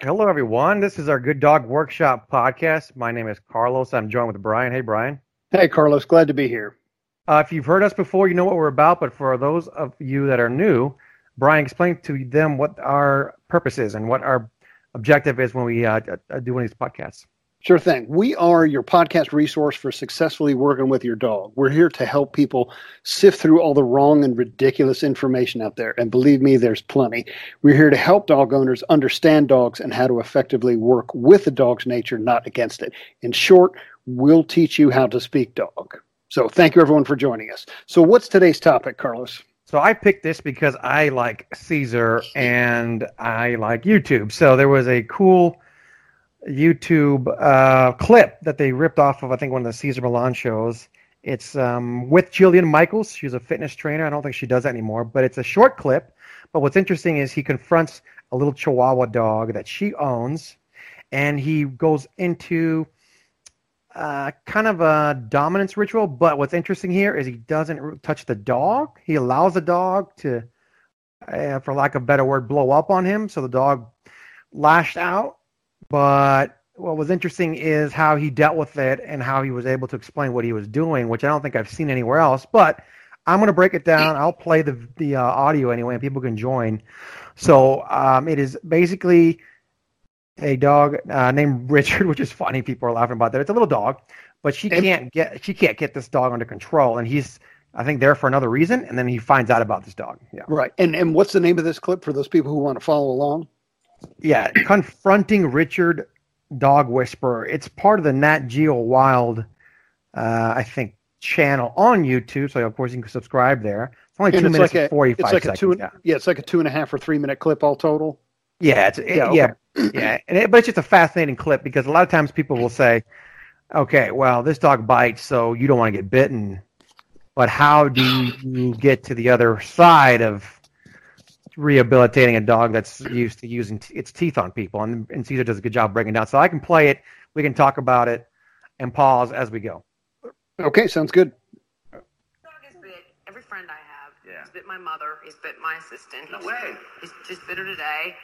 Hello, everyone. This is our Good Dog Workshop podcast. My name is Carlos. I'm joined with Brian. Hey, Brian. Hey, Carlos. Glad to be here. Uh, if you've heard us before, you know what we're about. But for those of you that are new, Brian, explain to them what our purpose is and what our objective is when we uh, do one of these podcasts. Sure thing. We are your podcast resource for successfully working with your dog. We're here to help people sift through all the wrong and ridiculous information out there. And believe me, there's plenty. We're here to help dog owners understand dogs and how to effectively work with the dog's nature, not against it. In short, we'll teach you how to speak dog. So thank you everyone for joining us. So what's today's topic, Carlos? So I picked this because I like Cesar and I like YouTube. So there was a cool YouTube uh, clip that they ripped off of, I think, one of the Cesar Millan shows. It's um, with Jillian Michaels. She's a fitness trainer. I don't think she does that anymore, but it's a short clip. But what's interesting is he confronts a little Chihuahua dog that she owns, and he goes into uh, kind of a dominance ritual. But what's interesting here is he doesn't touch the dog. He allows the dog to, uh, for lack of a better word, blow up on him. So the dog lashed out but what was interesting is how he dealt with it and how he was able to explain what he was doing, which I don't think I've seen anywhere else. But I'm going to break it down. I'll play the the uh, audio anyway, and people can join. So um, it is basically a dog uh, named Richard, which is funny. People are laughing about that. It's a little dog, but she can't get she can't get this dog under control, and he's I think there for another reason. And then he finds out about this dog. Yeah, right. And and what's the name of this clip for those people who want to follow along? Yeah, confronting Richard Dog Whisperer. It's part of the Nat Geo Wild, uh, I think, channel on YouTube. So of course you can subscribe there. It's only two minutes like and forty five like seconds. Two, yeah. yeah, it's like a two and a half or three minute clip all total. Yeah, it's, it, yeah, okay. yeah, yeah. It, but it's just a fascinating clip because a lot of times people will say, "Okay, well, this dog bites, so you don't want to get bitten." But how do you get to the other side of rehabilitating a dog that's used to using t- its teeth on people, and, and Cesar does a good job breaking down. So I can play it, we can talk about it, and pause as we go. Okay, sounds good. Dog has bit every friend I have. Yeah. He's bit my mother. He's bit my assistant. No he's, way. He's just bit her today,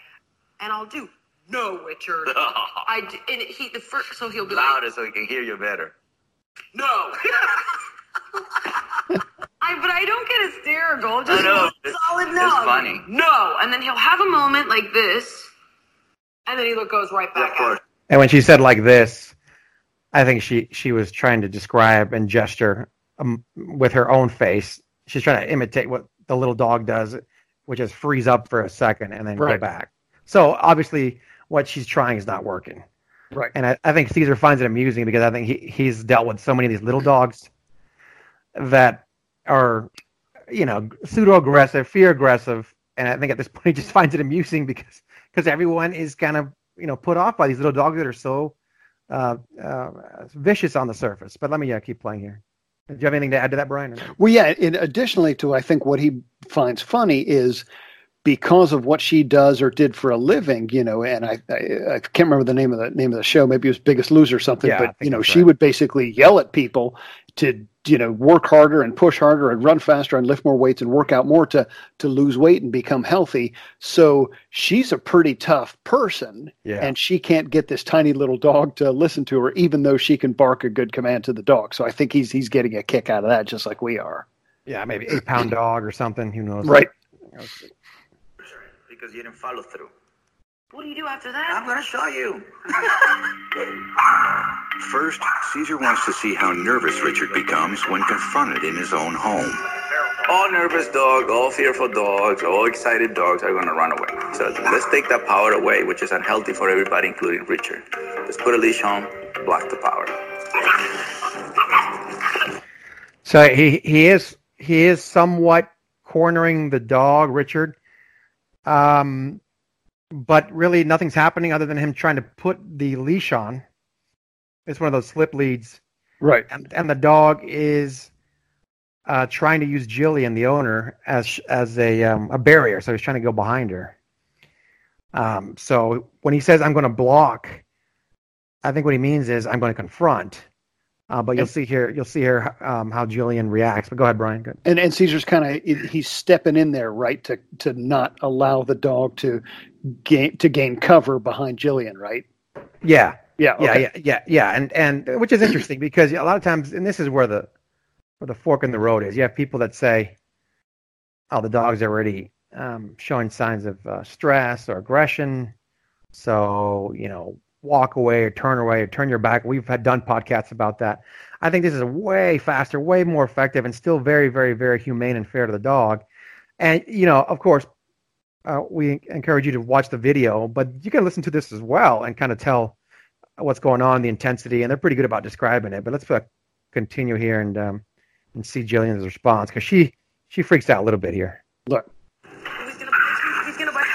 and I'll do. No, Richard. I and he the first so he'll be louder like, so he can hear you better. No. I, but I don't get hysterical. Just I know. solid no. It's funny. No, and then he'll have a moment like this, and then he look goes right back yeah, out. And when she said like this, I think she she was trying to describe and gesture um, with her own face. She's trying to imitate what the little dog does, which is freeze up for a second and then right. go back. So obviously, what she's trying is not working. Right. And I, I think Cesar finds it amusing because I think he, he's dealt with so many of these little dogs that are, you know, pseudo aggressive, fear aggressive, and I think at this point he just finds it amusing because because everyone is kind of you know put off by these little dogs that are so uh, uh, vicious on the surface. But let me uh, keep playing here. Do you have anything to add to that, Brian? Well, yeah. In additionally to, I think what he finds funny is because of what she does or did for a living, you know, and I, I, I can't remember the name of the name of the show. Maybe it was Biggest Loser or something. Yeah, but you know, she right. would basically yell at people to you know work harder and push harder and run faster and lift more weights and work out more to to lose weight and become healthy. So she's a pretty tough person, yeah. and she can't get this tiny little dog to listen to her, even though she can bark a good command to the dog. So I think he's he's getting a kick out of that, just like we are. Yeah, maybe eight pound dog or something. Who knows? Right because you didn't follow through. What do you do after that? I'm going to show you. First, Cesar wants to see how nervous Richard becomes when confronted in his own home. All nervous dogs, all fearful dogs, all excited dogs are going to run away. So let's take that power away, which is unhealthy for everybody, including Richard. Let's put a leash on, block the power. So he he is he is somewhat cornering the dog, Richard. Um, but really nothing's happening other than him trying to put the leash on. It's one of those slip leads, right? And and the dog is uh, trying to use Jillian, the owner, as as a um, a barrier. So he's trying to go behind her. Um, so when he says I'm going to block, I think what he means is I'm going to confront. Uh, but you'll see here, you'll see here um, how Jillian reacts. But go ahead, Brian. Good. And and Cesar's kind of he's stepping in there, right, to to not allow the dog to gain to gain cover behind Jillian, right? Yeah, Yeah, yeah, yeah, yeah, yeah, and and which is interesting because a lot of times, and this is where the where the fork in the road is. You have people that say, "Oh, the dog's already um, showing signs of uh, stress or aggression, so you know, walk away or turn away or turn your back." We've had done podcasts about that. I think this is way faster, way more effective, and still very, very, very humane and fair to the dog. And you know, of course, uh, we encourage you to watch the video, but you can listen to this as well and kind of tell what's going on, the intensity, and they're pretty good about describing it. But let's uh, continue here and um, and see Jillian's response because she she freaks out a little bit here. Look, He's gonna bite you. He's gonna bite you.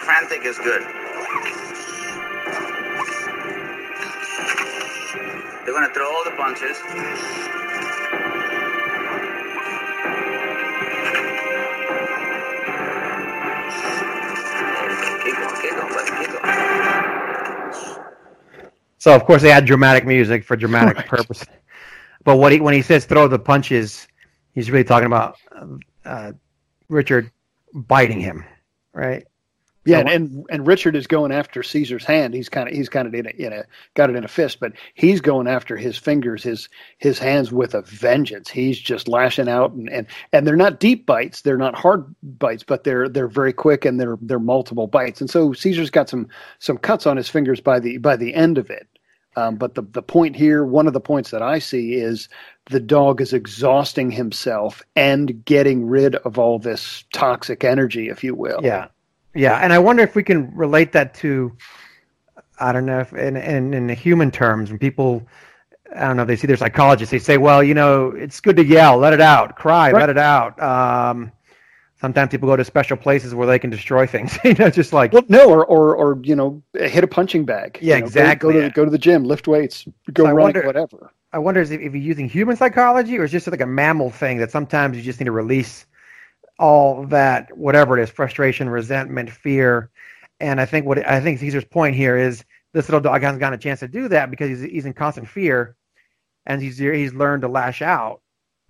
Frantic is good. They're gonna throw all the punches. Keep going, keep going, buddy, keep going. So of course they add dramatic music for dramatic Right. purpose. But what he when he says throw the punches, he's really talking about uh, Richard biting him, right? Yeah, and, and and Richard is going after Cesar's hand. He's kind of he's kind of in a, in a got it in a fist, but he's going after his fingers, his his hands with a vengeance. He's just lashing out, and and and they're not deep bites, they're not hard bites, but they're they're very quick and they're they're multiple bites. And so Cesar's got some some cuts on his fingers by the by the end of it. Um, but the the point here, one of the points that I see is the dog is exhausting himself and getting rid of all this toxic energy, if you will. Yeah, yeah, and I wonder if we can relate that to, I don't know, if in in, in human terms, when people, I don't know, they see their psychologists, they say, well, you know, it's good to yell, let it out, cry, Right. let it out. Um, sometimes people go to special places where they can destroy things, you know, just like Well, no, or, or or you know, hit a punching bag. Yeah, You know, exactly, Go, to go to the gym, lift weights, go So wonder- whatever. I wonder if, if you're using human psychology or is just like a mammal thing that sometimes you just need to release all that, whatever it is, frustration, resentment, fear. And I think what I think Cesar's point here is this little dog hasn't gotten a chance to do that because he's, he's in constant fear, and he's he's learned to lash out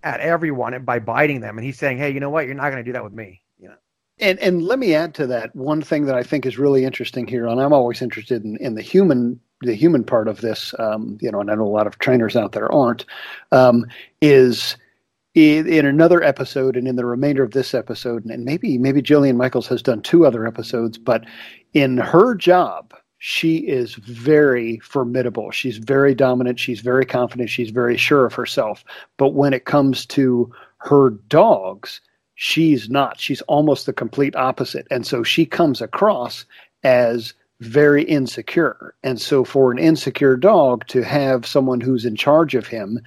at everyone by biting them. And he's saying, hey, you know what? You're not going to do that with me. You know? And and let me add to that one thing that I think is really interesting here, and I'm always interested in, in the human the human part of this. Um, you know, and I know a lot of trainers out there aren't. Um, is in, another episode and in the remainder of this episode, and maybe maybe Jillian Michaels has done two other episodes, but in her job, she is very formidable. She's very dominant. She's very confident. She's very sure of herself. But when it comes to her dogs, she's not. She's almost the complete opposite. And so she comes across as very insecure. And so for an insecure dog to have someone who's in charge of him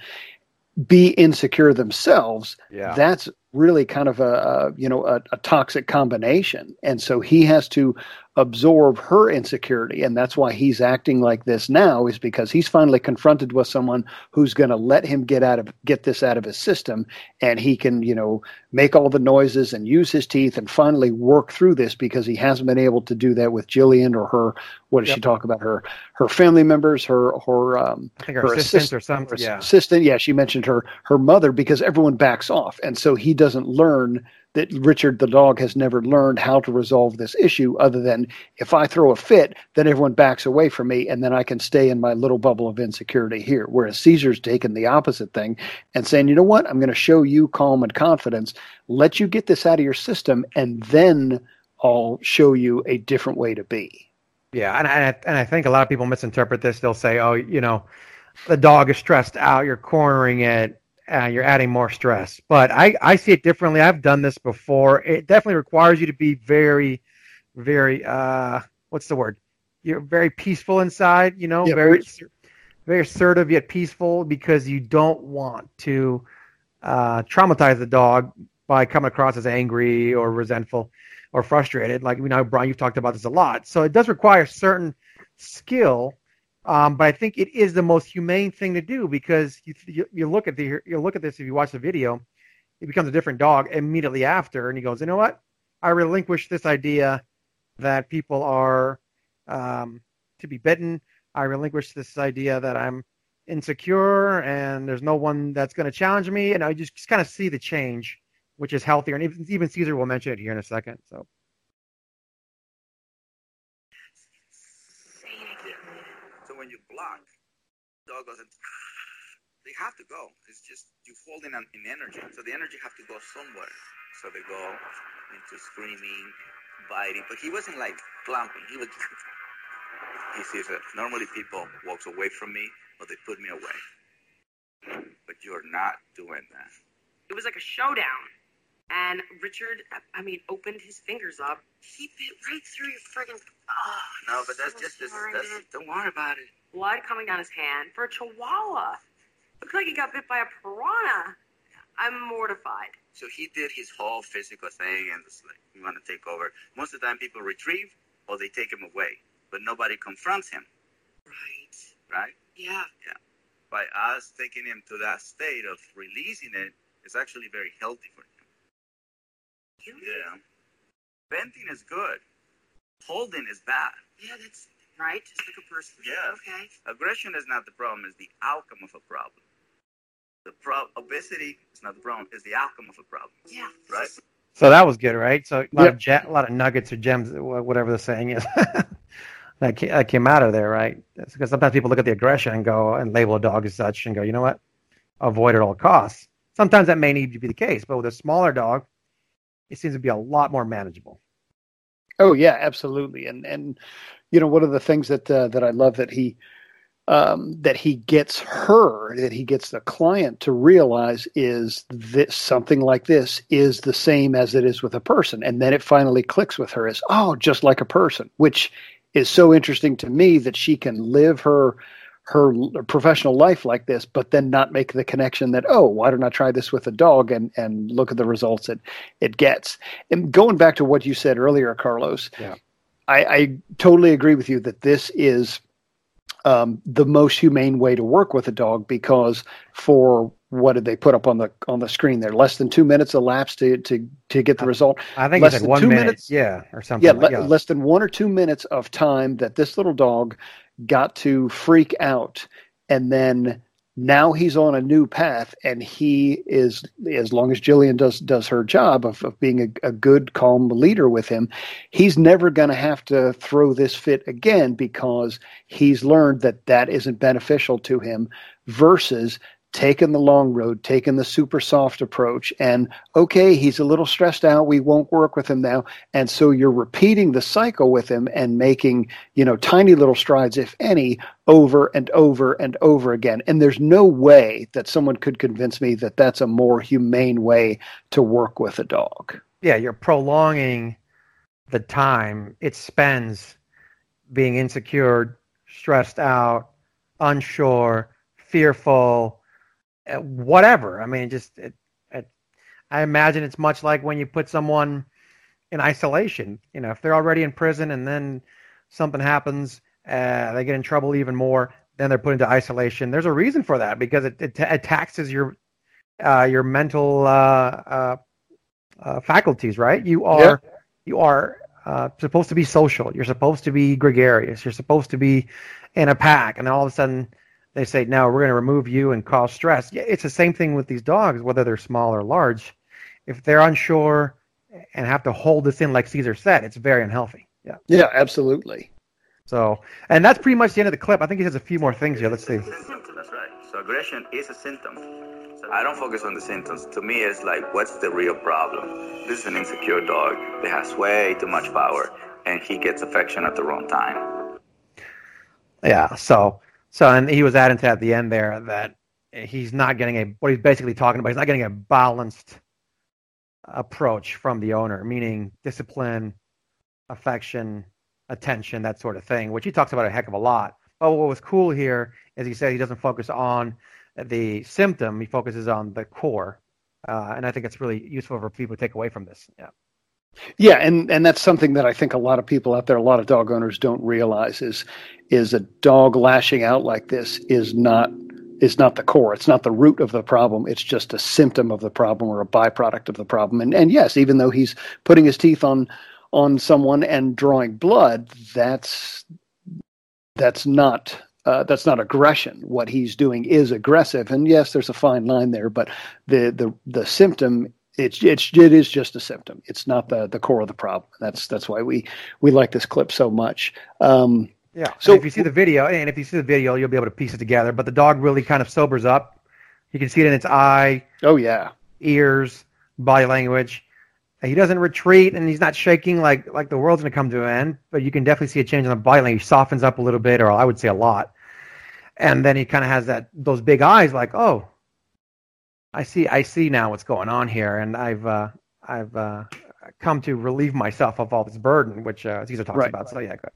be insecure themselves, Yeah. that's really kind of a, a you know a, a toxic combination. And so he has to absorb her insecurity and that's why he's acting like this now is because he's finally confronted with someone who's going to let him get out of get this out of his system and he can you know make all the noises and use his teeth and finally work through this because he hasn't been able to do that with Jillian or her what does Yep. she talk about her her family members her her um I think her, her assistant assist- or something. Yeah. assistant yeah she mentioned her her mother because everyone backs off and so he doesn't learn that Richard the dog has never learned how to resolve this issue other than if I throw a fit then everyone backs away from me and then I can stay in my little bubble of insecurity here whereas Cesar's taken the opposite thing and saying you know what I'm going to show you calm and confidence let you get this out of your system and then I'll show you a different way to be Yeah, and I, and I think a lot of people misinterpret this. They'll say, "Oh, you know, the dog is stressed out. You're cornering it. Uh, you're adding more stress." But I, I see it differently. I've done this before. It definitely requires you to be very, very. Uh, what's the word? You're very peaceful inside. You know, Yeah, very, very- very assertive yet peaceful because you don't want to uh, traumatize the dog by coming across as angry or resentful or frustrated. Like we know, Brian, you've talked about this a lot. So it does require certain skill, um, but I think it is the most humane thing to do because you, you you look at the you look at this if you watch the video, it becomes a different dog immediately after, and he goes, you know what? I relinquish this idea that people are um, to be bitten. I relinquish this idea that I'm insecure and there's no one that's going to challenge me. And I just, just kind of see the change, which is healthier. And even, even Cesar will mention it here in a second. So. So dog doesn't. They have to go. It's just you holding in, an in energy. So the energy have to go somewhere. So they go into screaming, biting. But he wasn't like clamping. He was. He says it. Normally people walks away from me or they put me away. But you're not doing that. It was like a showdown. And Richard, I mean, opened his fingers up. He bit right through your friggin' Oh, no, but that's oh, just, just that's, don't worry about it. Blood coming down his hand for a chihuahua. Looks like he got bit by a piranha. I'm mortified. So he did his whole physical thing and it's like, you want to take over. Most of the time people retrieve or they take him away, but nobody confronts him. Right. Right? Yeah. Yeah. By us taking him to that state of releasing it, it's actually very healthy for him. Yeah. Venting is good. Holding is bad. Yeah, that's right. Just like a person. Yeah. Okay. Aggression is not the problem, it's the outcome of a problem. The pro- obesity is not the problem, it's the outcome of a problem. Yeah. Right? So that was good, right? So a lot, Yep. of, ge- a lot of nuggets or gems, whatever the saying is, that, that came out of there, right? That's because sometimes people look at the aggression and go and label a dog as such and go, you know what? Avoid at all costs. Sometimes that may need to be the case, but with a smaller dog, it seems to be a lot more manageable. Oh yeah, absolutely. And and you know one of the things that uh, that I love that he um, that he gets her that he gets the client to realize is that something like this is the same as it is with a person, and then it finally clicks with her as oh just like a person, which is so interesting to me that she can live her her professional life like this, but then not make the connection that oh, why don't I try this with a dog and and look at the results it it gets. And going back to what you said earlier, Carlos, Yeah. I, I totally agree with you that this is um, the most humane way to work with a dog because for what did they put up on the on the screen there? Less than two minutes elapsed to to to get the result. I think Less it's like than one two minute, minutes? yeah, or something. Yeah, like, le- less than one or two minutes of time that this little dog got to freak out, and then now he's on a new path, and he is as long as Jillian does does her job of, of being a, a good, calm leader with him, he's never going to have to throw this fit again because he's learned that that isn't beneficial to him. Versus taking the long road, taken the super soft approach, and okay, he's a little stressed out. We won't work with him now. And so you're repeating the cycle with him and making, you know, tiny little strides, if any, over and over and over again. And there's no way that someone could convince me that that's a more humane way to work with a dog. yeah, you're prolonging the time it spends being insecure, stressed out, unsure, fearful, whatever. I mean, just it, it, I imagine it's much like when you put someone in isolation. You know, if they're already in prison and then something happens, uh, they get in trouble even more. Then they're put into isolation. There's a reason for that because it, it, it taxes your uh, your mental uh, uh, uh, faculties, right? You are you are uh, supposed to be social. You're supposed to be gregarious. You're supposed to be in a pack, and then all of a sudden they say, "No, we're going to remove you and cause stress." Yeah, it's the same thing with these dogs, whether they're small or large. If they're unsure and have to hold this in, like Cesar said, it's very unhealthy. Yeah. Yeah, absolutely. So, and that's pretty much the end of the clip. I think he has a few more things here. Let's see. That's right. So aggression is a symptom. So I don't focus on the symptoms. To me, it's like, what's the real problem? This is an insecure dog that has way too much power, and he gets affection at the wrong time. Yeah. So, so, and he was adding to at the end there that he's not getting a what he's basically talking about. He's not getting a balanced approach from the owner, meaning discipline, affection, attention, that sort of thing, which he talks about a heck of a lot. But what was cool here is he said he doesn't focus on the symptom; he focuses on the core, uh, and I think it's really useful for people to take away from this. Yeah. Yeah, and and that's something that I think a lot of people out there, a lot of dog owners don't realize is is a dog lashing out like this is not is not the core. It's not the root of the problem. It's just a symptom of the problem or a byproduct of the problem. And and yes, even though he's putting his teeth on on someone and drawing blood, that's that's not uh, that's not aggression. What he's doing is aggressive, and yes, there's a fine line there. But the the the symptom it's it's it is just a symptom. It's not the the core of the problem. That's that's why we we like this clip so much. Um, yeah. So and if you see the video, and if you see the video, you'll be able to piece it together. But the dog really kind of sobers up. You can see it in its eye. Oh yeah. Ears, body language. He doesn't retreat, and he's not shaking like like the world's going to come to an end. But you can definitely see a change in the body language. He softens up a little bit, or I would say a lot. And then he kind of has that those big eyes, like, oh, I see, I see now what's going on here, and I've uh, I've uh, come to relieve myself of all this burden, which uh, Cesar talks right. about. So yeah, good.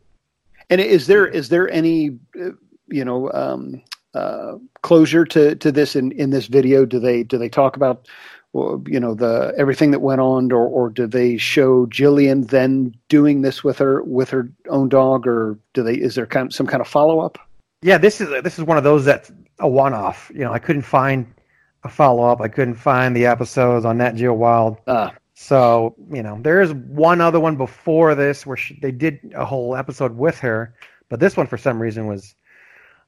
And is there is there any uh, you know um, uh, closure to to this in in this video? Do they do they talk about you know the everything that went on, or or do they show Jillian then doing this with her with her own dog, or do they is there kind of, some kind of follow up? Yeah, this is this is one of those that's a one off. You know, I couldn't find a follow up. I couldn't find the episodes on Nat Geo Wild. Uh. So you know, there is one other one before this where she, they did a whole episode with her, but this one for some reason was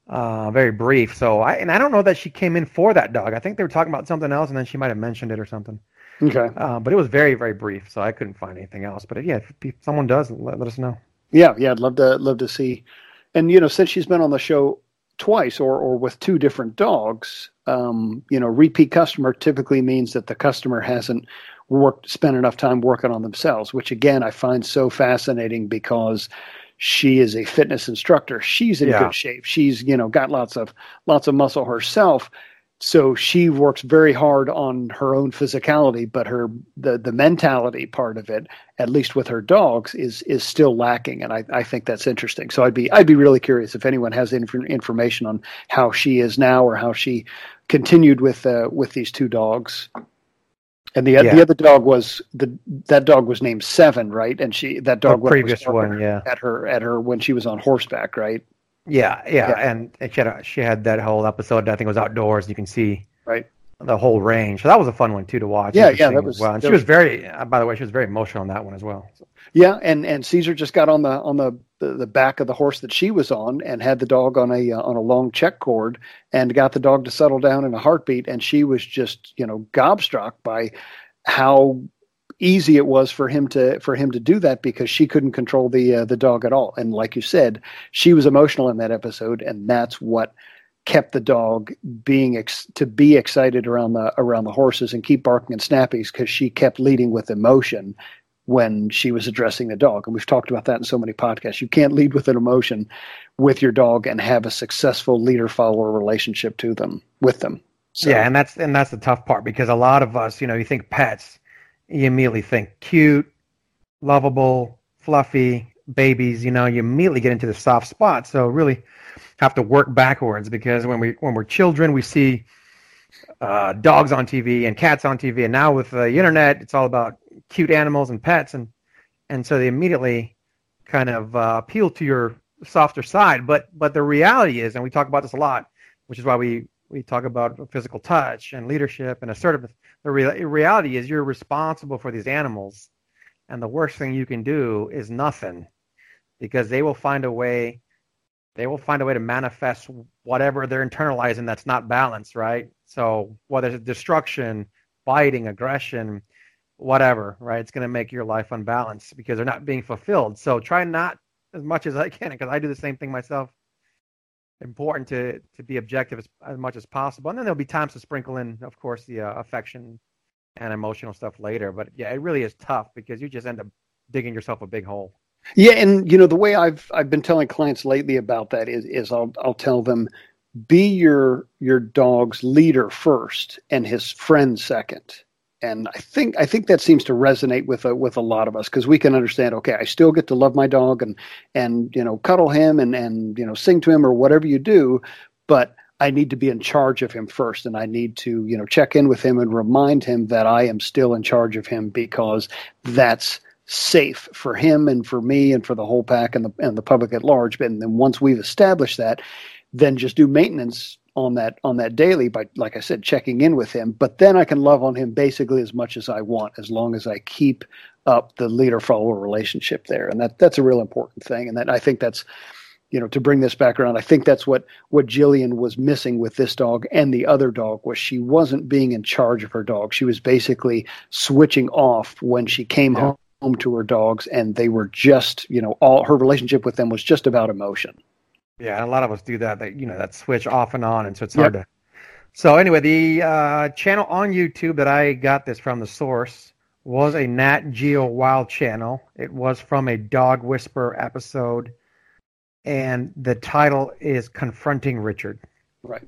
uh, very brief. So I and I don't know that she came in for that dog. I think they were talking about something else, and then she might have mentioned it or something. Okay. Uh, but it was very very brief, so I couldn't find anything else. But if, yeah, if someone does, let, let us know. Yeah, yeah, I'd love to love to see. And you know, since she's been on the show twice or or with two different dogs, um, you know, repeat customer typically means that the customer hasn't worked spent enough time working on themselves, which again I find so fascinating because she is a fitness instructor. She's in yeah. good shape. She's you know got lots of lots of muscle herself. So she works very hard on her own physicality, but her the the mentality part of it, at least with her dogs, is is still lacking, and I, I think that's interesting. So I'd be I'd be really curious if anyone has inf- information on how she is now or how she continued with uh, with these two dogs. And the yeah. the other dog was the that dog was named Seven, right? And she that dog the previous one, yeah, at her at her when she was on horseback, right? Yeah, yeah, yeah. And, and she had a, she had that whole episode. I think it was outdoors. You can see right the whole range. So that was a fun one too to watch. Yeah, yeah, that was. Well, and she was, was very. Uh, by the way, she was very emotional on that one as well. So. Yeah, and and Cesar just got on the on the, the, the back of the horse that she was on and had the dog on a uh, on a long check cord and got the dog to settle down in a heartbeat and she was just you know gobstruck by how easy it was for him to for him to do that because she couldn't control the uh, the dog at all and like you said she was emotional in that episode and that's what kept the dog being ex- to be excited around the around the horses and keep barking and snappies because she kept leading with emotion when she was addressing the dog. And we've talked about that in so many podcasts. You can't lead with an emotion with your dog and have a successful leader follower relationship to them with them. So, yeah, and that's and that's the tough part because a lot of us, you know, you think pets, you immediately think cute, lovable, fluffy, babies, you know, you immediately get into the soft spot. So really have to work backwards because when we when we're children, we see uh, dogs on TV and cats on TV, and now with the internet, it's all about cute animals and pets, and and so they immediately kind of uh, appeal to your softer side. But but the reality is, and we talk about this a lot, which is why we we talk about physical touch and leadership and assertiveness. The re- reality is, you're responsible for these animals, and the worst thing you can do is nothing, because they will find a way. They will find a way to manifest whatever they're internalizing that's not balanced, right? So whether it's destruction, fighting, aggression, whatever, right? It's going to make your life unbalanced because they're not being fulfilled. So try not as much as I can because I do the same thing myself. Important to to be objective as, as much as possible, and then there'll be times to sprinkle in, of course, the uh, affection and emotional stuff later. But yeah, it really is tough because you just end up digging yourself a big hole. Yeah, and you know the way I've I've been telling clients lately about that is is I'll I'll tell them be your your dog's leader first and his friend second and I think I think that seems to resonate with a, with a lot of us because we can understand. Okay, I still get to love my dog and and you know cuddle him and and you know sing to him or whatever you do, but I need to be in charge of him first, and I need to you know check in with him and remind him that I am still in charge of him because that's safe for him and for me and for the whole pack and the and the public at large. And then once we've established that, then just do maintenance on that on that daily by like I said checking in with him. But then I can love on him basically as much as I want as long as I keep up the leader follower relationship there. And that that's a real important thing. And that I think that's you know to bring this back around I think that's what what Jillian was missing with this dog and the other dog was she wasn't being in charge of her dog. She was basically switching off when she came yeah. home home to her dogs and they were just you know all her relationship with them was just about emotion yeah a lot of us do that that you know that switch off and on and so it's yep. hard to so anyway the uh, channel on youtube that i got this from the source was a nat geo wild channel it was from a dog whisper episode and the title is confronting richard right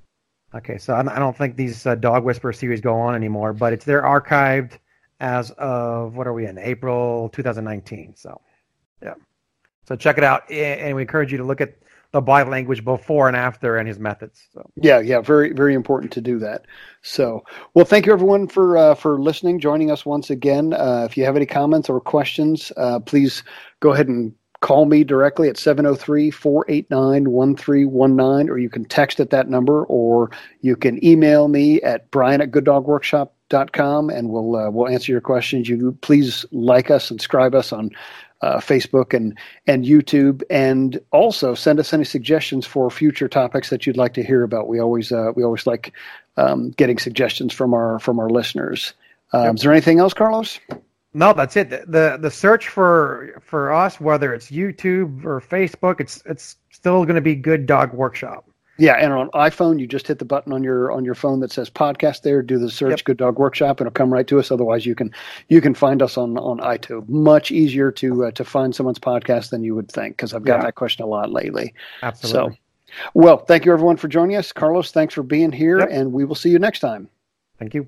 okay so i don't think these uh, dog whisper series go on anymore but it's they're archived as of what are we in April 2019. So, yeah. So check it out, and we encourage you to look at the body language before and after and his methods. So yeah, yeah, very very important to do that. So well, thank you everyone for uh, for listening, joining us once again. Uh, if you have any comments or questions, uh, please go ahead and call me directly at 703-489-1319 or you can text at that number or you can email me at brian at gooddogworkshop dot com, and we'll uh, we'll answer your questions. You please like us, subscribe us on uh, Facebook and and YouTube, and also send us any suggestions for future topics that you'd like to hear about. We always uh, we always like um, getting suggestions from our from our listeners. Um, yep. Is there anything else, Carlos? No, that's it. The, the the search for for us, whether it's YouTube or Facebook, it's it's still going to be Good Dog Workshop. Yeah, and on iPhone, you just hit the button on your on your phone that says podcast. There, do the search yep. "Good Dog Workshop," and it'll come right to us. Otherwise, you can you can find us on on iTunes. Much easier to uh, to find someone's podcast than you would think because I've got yeah. that question a lot lately. Absolutely. So, well, thank you everyone for joining us. Carlos, thanks for being here, yep. and we will see you next time. Thank you.